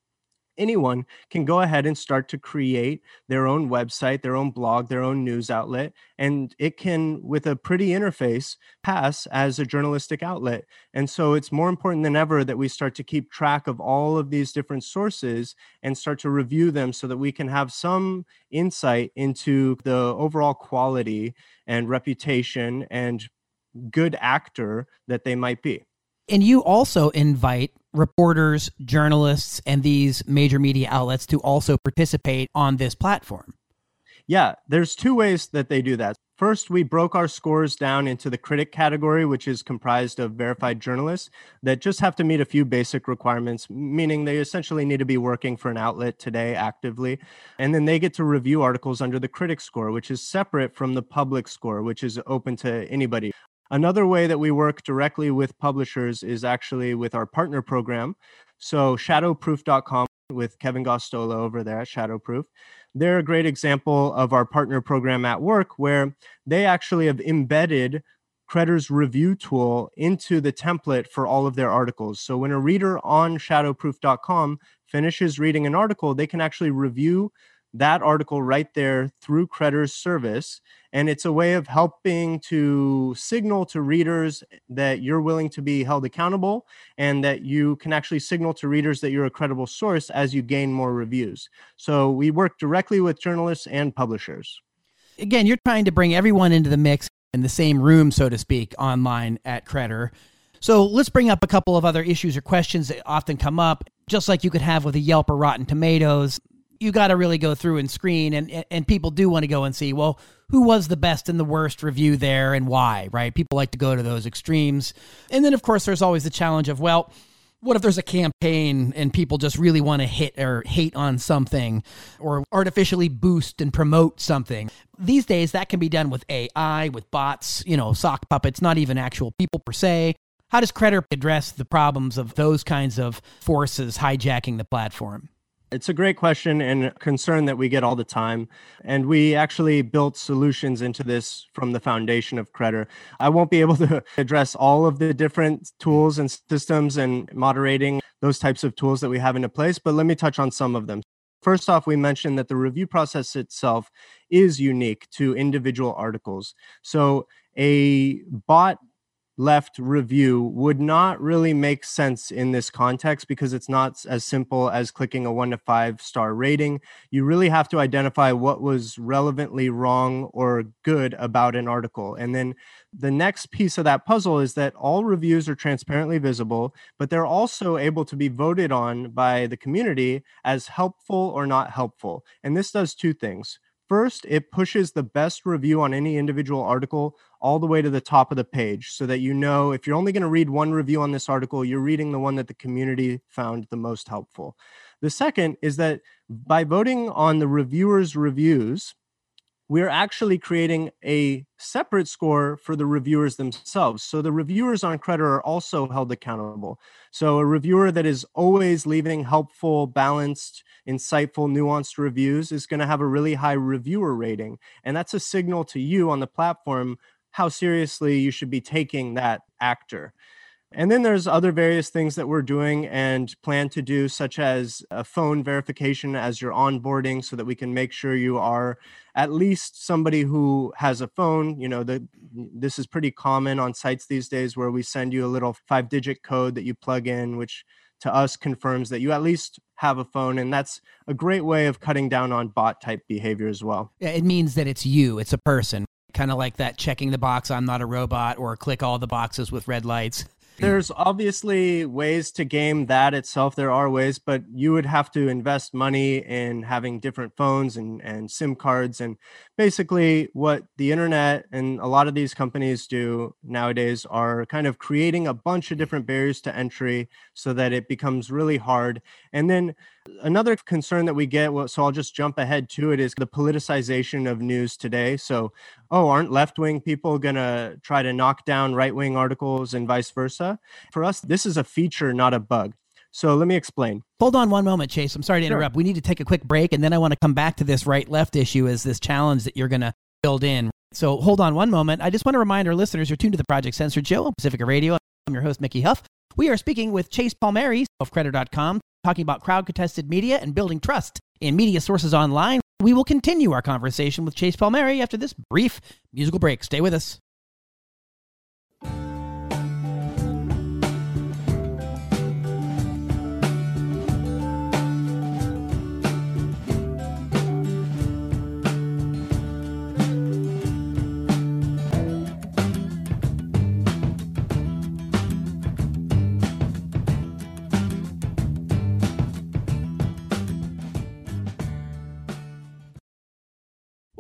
anyone can go ahead and start to create their own website, their own blog, their own news outlet, and it can, with a pretty interface, pass as a journalistic outlet. And so it's more important than ever that we start to keep track of all of these different sources and start to review them so that we can have some insight into the overall quality and reputation and good actor that they might be. And you also invite reporters, journalists, and these major media outlets to also participate on this platform. Yeah, there's two ways that they do that. First, we broke our scores down into the critic category, which is comprised of verified journalists that just have to meet a few basic requirements, meaning they essentially need to be working for an outlet today actively. And then they get to review articles under the critic score, which is separate from the public score, which is open to anybody. Another way that we work directly with publishers is actually with our partner program. So, shadowproof.com with Kevin Gosztola over there at Shadowproof. They're a great example of our partner program at work where they actually have embedded Credder's review tool into the template for all of their articles. So when a reader on shadowproof.com finishes reading an article, they can actually review that article right there through Credder's service. And it's a way of helping to signal to readers that you're willing to be held accountable and that you can actually signal to readers that you're a credible source as you gain more reviews. So we work directly with journalists and publishers. Again, you're trying to bring everyone into the mix in the same room, so to speak, online at Credder. So let's bring up a couple of other issues or questions that often come up, just like you could have with a Yelp or Rotten Tomatoes you got to really go through and screen, and and people do want to go and see well who was the best and the worst review there and why, right? People like to go to those extremes, and then of course there's always the challenge of well what if there's a campaign and people just really want to hit or hate on something or artificially boost and promote something? These days, that can be done with AI, with bots, you know, sock puppets, not even actual people per se. How does Credder address the problems of those kinds of forces hijacking the platform? It's a great question and concern that we get all the time. And we actually built solutions into this from the foundation of Credder. I won't be able to address all of the different tools and systems and moderating those types of tools that we have into place, but let me touch on some of them. First off, we mentioned that the review process itself is unique to individual articles. So a bot left review would not really make sense in this context because it's not as simple as clicking a one to five star rating. You really have to identify what was relevantly wrong or good about an article. And then the next piece of that puzzle is that all reviews are transparently visible, but they're also able to be voted on by the community as helpful or not helpful. And this does two things. First, it pushes the best review on any individual article all the way to the top of the page so that you know if you're only going to read one review on this article, you're reading the one that the community found the most helpful. The second is that by voting on the reviewers' reviews, we're actually creating a separate score for the reviewers themselves. So the reviewers on Credder are also held accountable. So a reviewer that is always leaving helpful, balanced, insightful, nuanced reviews is going to have a really high reviewer rating. And that's a signal to you on the platform how seriously you should be taking that actor. And then there's other various things that we're doing and plan to do, such as a phone verification as you're onboarding so that we can make sure you are at least somebody who has a phone. You know, the, this is pretty common on sites these days where we send you a little five digit code that you plug in, which to us confirms that you at least have a phone. And that's a great way of cutting down on bot type behavior as well. It means that it's you, it's a person. Kind of like that checking the box, I'm not a robot, or click all the boxes with red lights. There's obviously ways to game that itself. There are ways, but you would have to invest money in having different phones and, and SIM cards. And basically, what the internet and a lot of these companies do nowadays are kind of creating a bunch of different barriers to entry so that it becomes really hard. And then Another concern that we get, so I'll just jump ahead to it, is the politicization of news today. So, oh, aren't left wing people going to try to knock down right wing articles and vice versa? For us, this is a feature, not a bug. So let me explain. Hold on one moment, Chase. I'm sorry to interrupt. Sure. We need to take a quick break, and then I want to come back to this right left issue as this challenge that you're going to build in. So hold on one moment. I just want to remind our listeners you're tuned to the Project Censored Show on Pacifica Radio. I'm your host, Mickey Huff. We are speaking with Chase Palmieri of Credder.com talking about crowd contested media and building trust in media sources online. We will continue our conversation with Chase Palmieri after this brief musical break. Stay with us.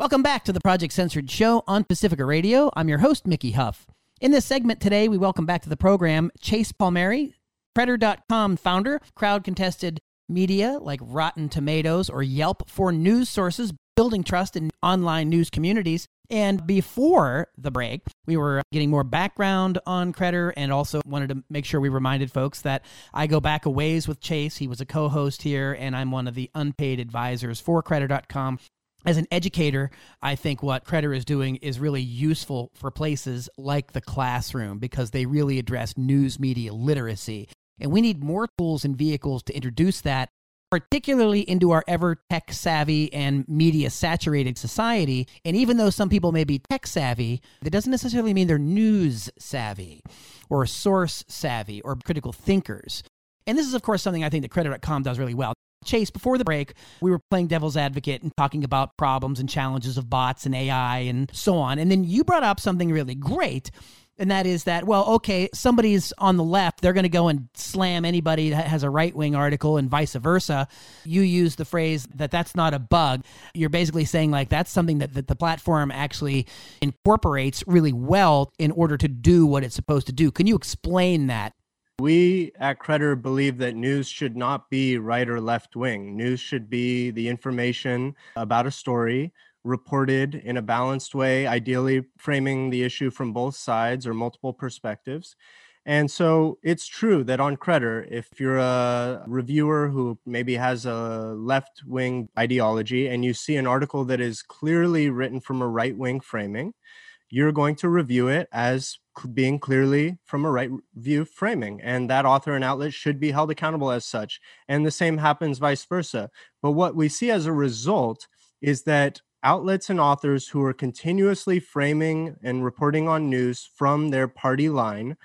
Welcome back to the Project Censored Show on Pacifica Radio. I'm your host, Mickey Huff. In this segment today, we welcome back to the program Chase Palmieri, Credder.com founder, crowd contested media like Rotten Tomatoes or Yelp for news sources, building trust in online news communities. And before the break, we were getting more background on Credder and also wanted to make sure we reminded folks that I go back a ways with Chase. He was a co host here, and I'm one of the unpaid advisors for Credder.com as an educator, I think what Credder is doing is really useful for places like the classroom because they really address news media literacy. And we need more tools and vehicles to introduce that, particularly into our ever tech savvy and media saturated society. And even though some people may be tech savvy, that doesn't necessarily mean they're news savvy or source savvy or critical thinkers. And this is, of course, something I think that Credder.com does really well. Chase, before the break, we were playing devil's advocate and talking about problems and challenges of bots and AI and so on. And then you brought up something really great and that is that well okay somebody's on the left they're going to go and slam anybody that has a right wing article and vice versa. You use the phrase that that's not a bug. You're basically saying like that's something that, that the platform actually incorporates really well in order to do what it's supposed to do. Can you explain that we at Credder believe that news should not be right or left wing. News should be the information about a story reported in a balanced way, ideally framing the issue from both sides or multiple perspectives. And so it's true that on Credder, if you're a reviewer who maybe has a left wing ideology and you see an article that is clearly written from a right wing framing, you're going to review it as being clearly from a right view framing and that author and outlet should be held accountable as such. And the same happens vice versa. But what we see as a result is that outlets and authors who are continuously framing and reporting on news from their party line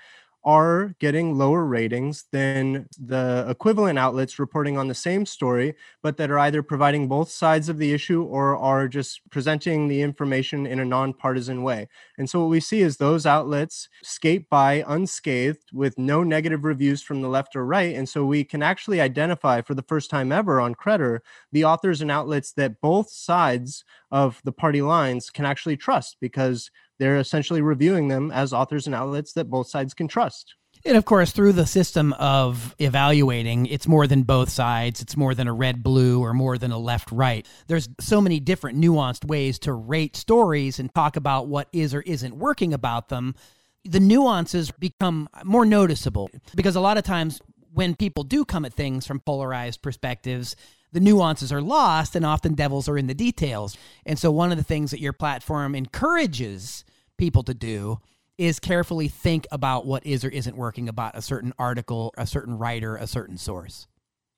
are getting lower ratings than the equivalent outlets reporting on the same story, but that are either providing both sides of the issue or are just presenting the information in a nonpartisan way. And so what we see is those outlets skate by unscathed with no negative reviews from the left or right. And so we can actually identify for the first time ever on Credder the authors and outlets that both sides of the party lines can actually trust because they're essentially reviewing them as authors and outlets that both sides can trust. And of course, through the system of evaluating, it's more than both sides. It's more than a red blue or more than a left right. There's so many different nuanced ways to rate stories and talk about what is or isn't working about them. The nuances become more noticeable because a lot of times when people do come at things from polarized perspectives, the nuances are lost and often devils are in the details. And so, one of the things that your platform encourages people to do is carefully think about what is or isn't working about a certain article, a certain writer, a certain source.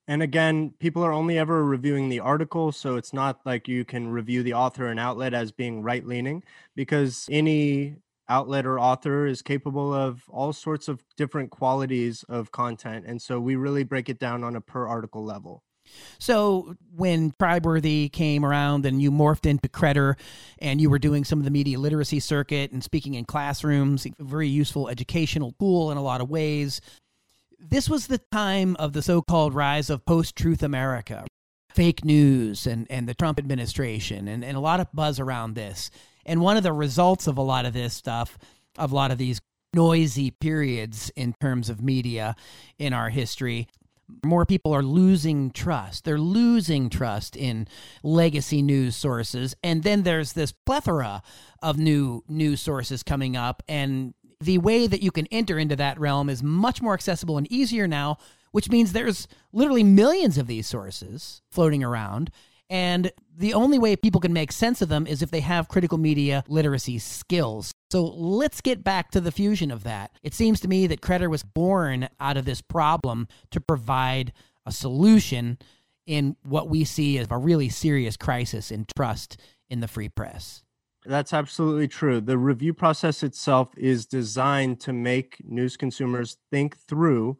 And again, people are only ever reviewing the article. So it's not like you can review the author and outlet as being right leaning because any outlet or author is capable of all sorts of different qualities of content. And so we really break it down on a per article level. So when Tribeworthy came around and you morphed into Credder and you were doing some of the media literacy circuit and speaking in classrooms, a very useful educational tool in a lot of ways. This was the time of the so-called rise of post-truth America, fake news and, and the Trump administration and, and a lot of buzz around this. And one of the results of a lot of this stuff, of a lot of these noisy periods in terms of media in our history more people are losing trust. They're losing trust in legacy news sources. And then there's this plethora of new news sources coming up. And the way that you can enter into that realm is much more accessible and easier now, which means there's literally millions of these sources floating around. And the only way people can make sense of them is if they have critical media literacy skills. So let's get back to the fusion of that. It seems to me that Credder was born out of this problem to provide a solution in what we see as a really serious crisis in trust in the free press. That's absolutely true. The review process itself is designed to make news consumers think through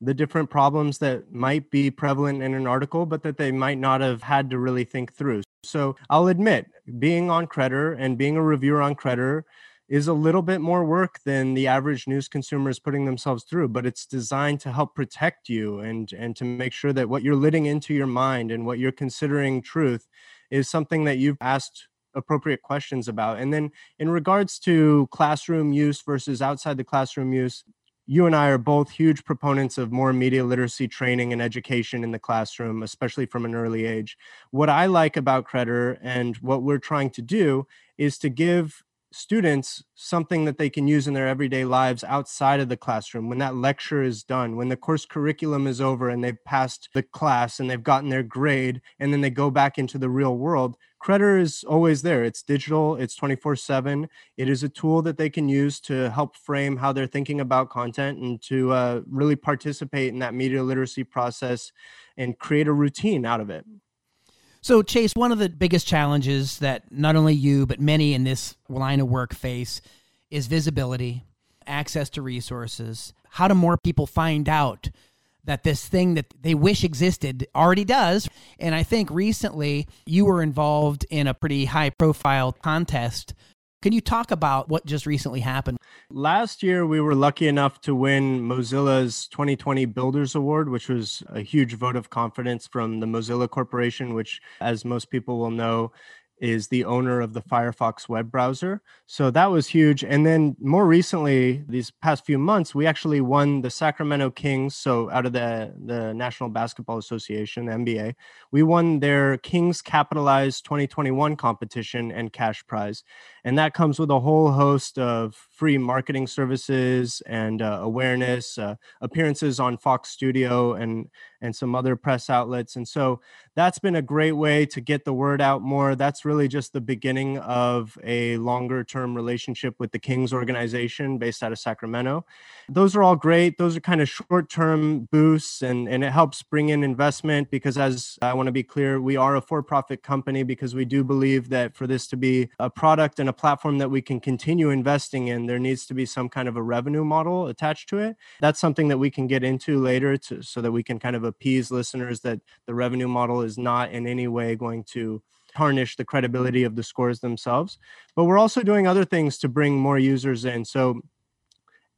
the different problems that might be prevalent in an article, but that they might not have had to really think through. So I'll admit, being on Credder and being a reviewer on Credder is a little bit more work than the average news consumer is putting themselves through, but it's designed to help protect you and and to make sure that what you're letting into your mind and what you're considering truth is something that you've asked appropriate questions about. And then in regards to classroom use versus outside the classroom use, you and I are both huge proponents of more media literacy training and education in the classroom, especially from an early age. What I like about Credder and what we're trying to do is to give students something that they can use in their everyday lives outside of the classroom when that lecture is done when the course curriculum is over and they've passed the class and they've gotten their grade and then they go back into the real world Credder is always there. It's digital it's 24 7 it is a tool that they can use to help frame how they're thinking about content and to uh, really participate in that media literacy process and create a routine out of it so, Chase, one of the biggest challenges that not only you, but many in this line of work face is visibility, access to resources. How do more people find out that this thing that they wish existed already does? And I think recently you were involved in a pretty high profile contest Can you talk about what just recently happened? Last year, we were lucky enough to win Mozilla's 2020 Builders Award, which was a huge vote of confidence from the Mozilla Corporation, which, as most people will know, is the owner of the Firefox web browser. So that was huge. And then more recently, these past few months, we actually won the Sacramento Kings. So out of the, the National Basketball Association, NBA, we won their Kings Capitalized 2021 competition and cash prize. And that comes with a whole host of free marketing services and uh, awareness, uh, appearances on Fox Studio and and some other press outlets. And so that's been a great way to get the word out more. That's really just the beginning of a longer term relationship with the Kings organization based out of Sacramento. Those are all great. Those are kind of short term boosts and, and it helps bring in investment because, as I want to be clear, we are a for profit company because we do believe that for this to be a product and a platform that we can continue investing in, there needs to be some kind of a revenue model attached to it. That's something that we can get into later to, so that we can kind of appease listeners that the revenue model is not in any way going to tarnish the credibility of the scores themselves. But we're also doing other things to bring more users in. So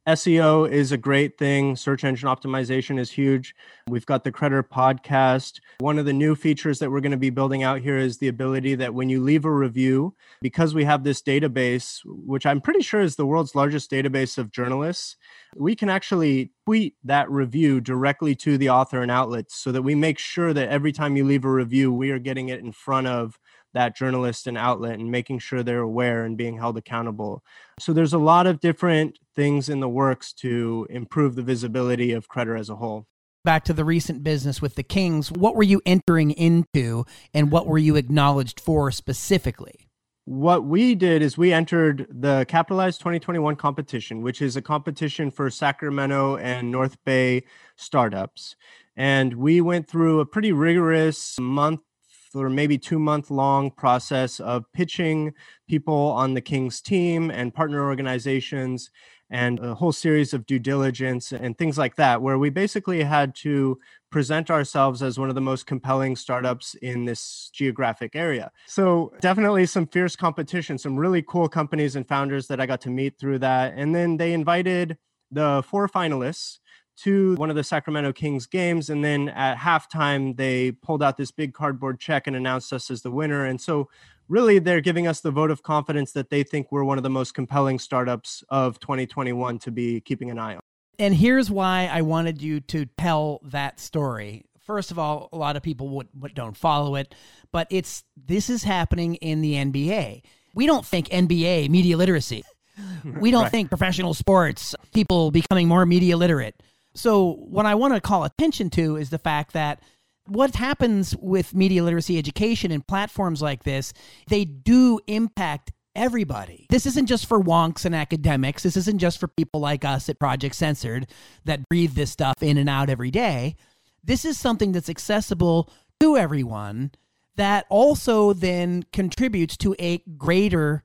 SEO is a great thing. Search engine optimization is huge. We've got the Credder podcast. One of the new features that we're going to be building out here is the ability that when you leave a review, because we have this database, which I'm pretty sure is the world's largest database of journalists, we can actually tweet that review directly to the author and outlets so that we make sure that every time you leave a review, we are getting it in front of that journalist and outlet and making sure they're aware and being held accountable. So there's a lot of different things in the works to improve the visibility of Credder as a whole. Back to the recent business with the Kings, what were you entering into and what were you acknowledged for specifically? What we did is we entered the Capitalized 2021 competition, which is a competition for Sacramento and North Bay startups. And we went through a pretty rigorous month or maybe two month long process of pitching people on the King's team and partner organizations and a whole series of due diligence and things like that, where we basically had to present ourselves as one of the most compelling startups in this geographic area. So, definitely some fierce competition, some really cool companies and founders that I got to meet through that. And then they invited the four finalists to one of the Sacramento Kings games. And then at halftime, they pulled out this big cardboard check and announced us as the winner. And so, really, they're giving us the vote of confidence that they think we're one of the most compelling startups of 2021 to be keeping an eye on. And here's why I wanted you to tell that story. First of all, a lot of people would, would don't follow it, but it's this is happening in the NBA. We don't think NBA media literacy. We don't right. think professional sports people becoming more media literate so, what I want to call attention to is the fact that what happens with media literacy education and platforms like this, they do impact everybody. This isn't just for wonks and academics. This isn't just for people like us at Project Censored that breathe this stuff in and out every day. This is something that's accessible to everyone that also then contributes to a greater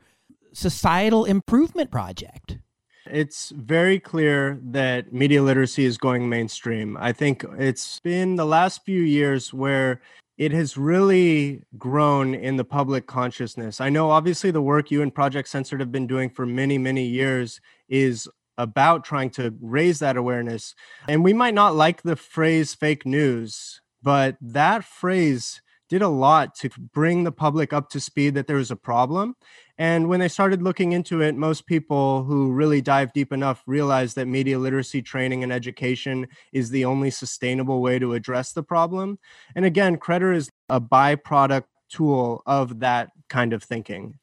societal improvement project. It's very clear that media literacy is going mainstream. I think it's been the last few years where it has really grown in the public consciousness. I know, obviously, the work you and Project Censored have been doing for many, many years is about trying to raise that awareness. And we might not like the phrase fake news, but that phrase did a lot to bring the public up to speed that there was a problem. And when they started looking into it, most people who really dive deep enough realized that media literacy training and education is the only sustainable way to address the problem. And again, Credder is a byproduct tool of that kind of thinking.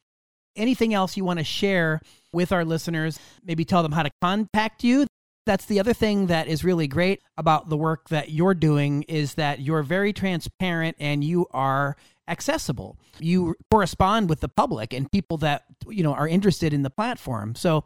Anything else you want to share with our listeners? Maybe tell them how to contact you. That's the other thing that is really great about the work that you're doing is that you're very transparent and you are accessible. You correspond with the public and people that you know are interested in the platform. So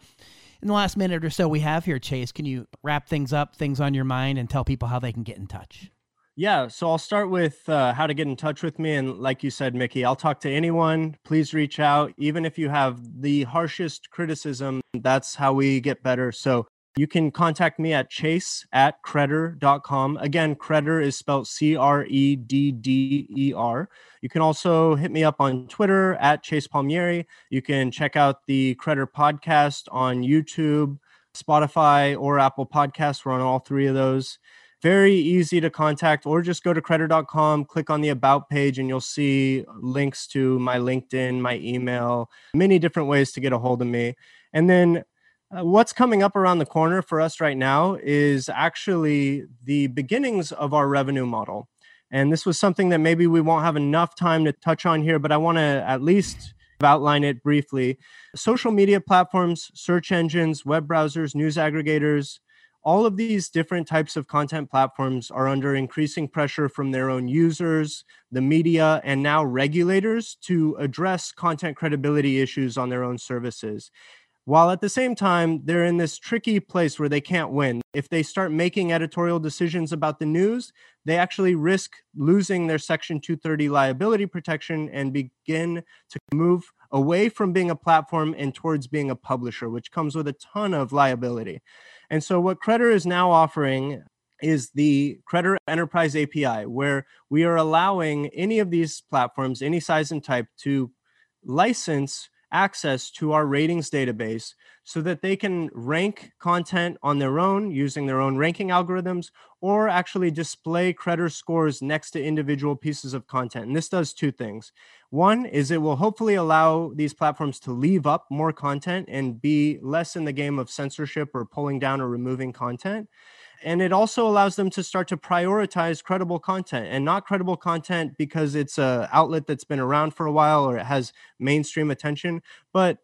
in the last minute or so we have here Chase, can you wrap things up, things on your mind and tell people how they can get in touch? Yeah, so I'll start with uh, how to get in touch with me. And like you said, Mickey, I'll talk to anyone. Please reach out. Even if you have the harshest criticism, that's how we get better. So You can contact me at chase at credder.com. Again, credder is spelled C R E D D E R. You can also hit me up on Twitter at Chase Palmieri. You can check out the Credder podcast on YouTube, Spotify, or Apple Podcasts. We're on all three of those. Very easy to contact, or just go to credder.com, click on the About page, and you'll see links to my LinkedIn, my email, many different ways to get a hold of me. And then uh, what's coming up around the corner for us right now is actually the beginnings of our revenue model. And this was something that maybe we won't have enough time to touch on here, but I want to at least outline it briefly. Social media platforms, search engines, web browsers, news aggregators, all of these different types of content platforms are under increasing pressure from their own users, the media, and now regulators to address content credibility issues on their own services while at the same time they're in this tricky place where they can't win. If they start making editorial decisions about the news, they actually risk losing their Section 230 liability protection and begin to move away from being a platform and towards being a publisher, which comes with a ton of liability. And so, what Credder is now offering is the Credder Enterprise API, where we are allowing any of these platforms, any size and type, to license access to our ratings database so that they can rank content on their own using their own ranking algorithms or actually display credder scores next to individual pieces of content. And this does two things. One is it will hopefully allow these platforms to leave up more content and be less in the game of censorship or pulling down or removing content and it also allows them to start to prioritize credible content and not credible content because it's a outlet that's been around for a while or it has mainstream attention but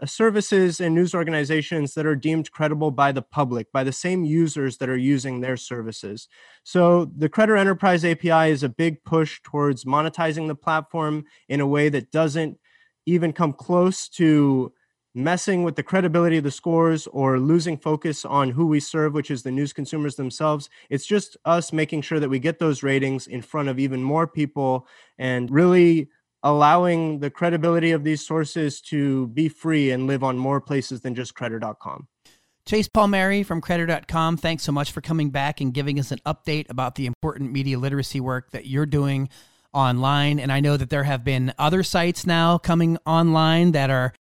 uh, services and news organizations that are deemed credible by the public by the same users that are using their services. So the credder enterprise api is a big push towards monetizing the platform in a way that doesn't even come close to messing with the credibility of the scores or losing focus on who we serve, which is the news consumers themselves. It's just us making sure that we get those ratings in front of even more people and really allowing the credibility of these sources to be free and live on more places than just credder.com. Chase Palmieri from Credder.com, thanks so much for coming back and giving us an update about the important media literacy work that you're doing online. And I know that there have been other sites now coming online that are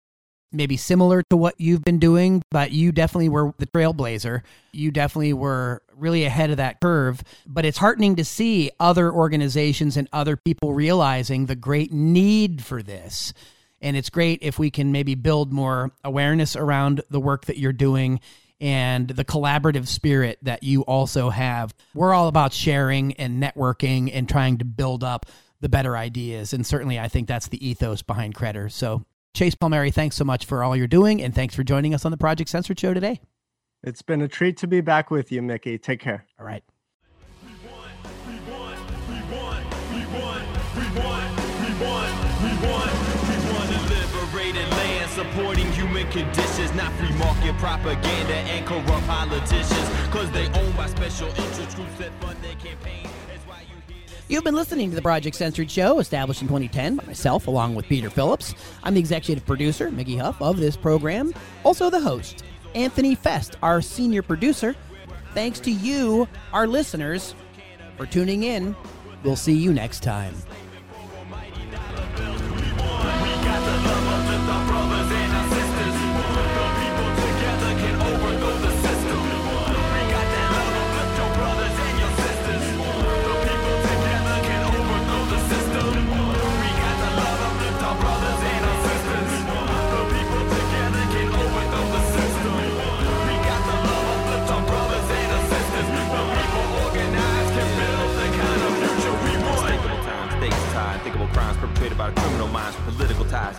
maybe similar to what you've been doing, but you definitely were the trailblazer. You definitely were really ahead of that curve. But it's heartening to see other organizations and other people realizing the great need for this. And it's great if we can maybe build more awareness around the work that you're doing and the collaborative spirit that you also have. We're all about sharing and networking and trying to build up the better ideas. And certainly, I think that's the ethos behind Credder. So Chase Palmieri, thanks so much for all you're doing, and thanks for joining us on the Project Censored Show today. It's been a treat to be back with you, Mickey. Take care. All right. supporting human conditions, not free market propaganda and corrupt politicians. Cause they owned by special interest groups that fund their campaign. You've been listening to the Project Censored Show, established in 2010 by myself, along with Peter Phillips. I'm the executive producer, Mickey Huff, of this program, also the host, Anthony Fest, our senior producer. Thanks to you, our listeners, for tuning in. We'll see you next time.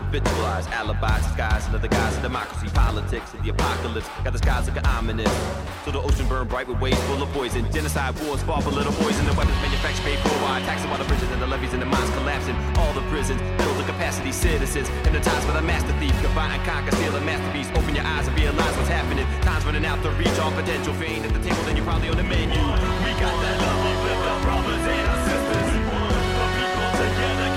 Political alibis, disguised under the guise of democracy, politics, and the apocalypse. Got the skies looking ominous. So the ocean burned bright with waves full of poison. Genocide wars fought for little boys, and the weapons manufactured paid for by taxing while the bridges and the levees and the mines collapsing. All the prisons build the capacity citizens. Hypnotized by the master thief, combine and conquer, steal a masterpiece. Open your eyes and realize what's happening. Time's running out to reach all potential. If at the table, then you're probably on the menu. We got that love with our brothers and our sisters. The people together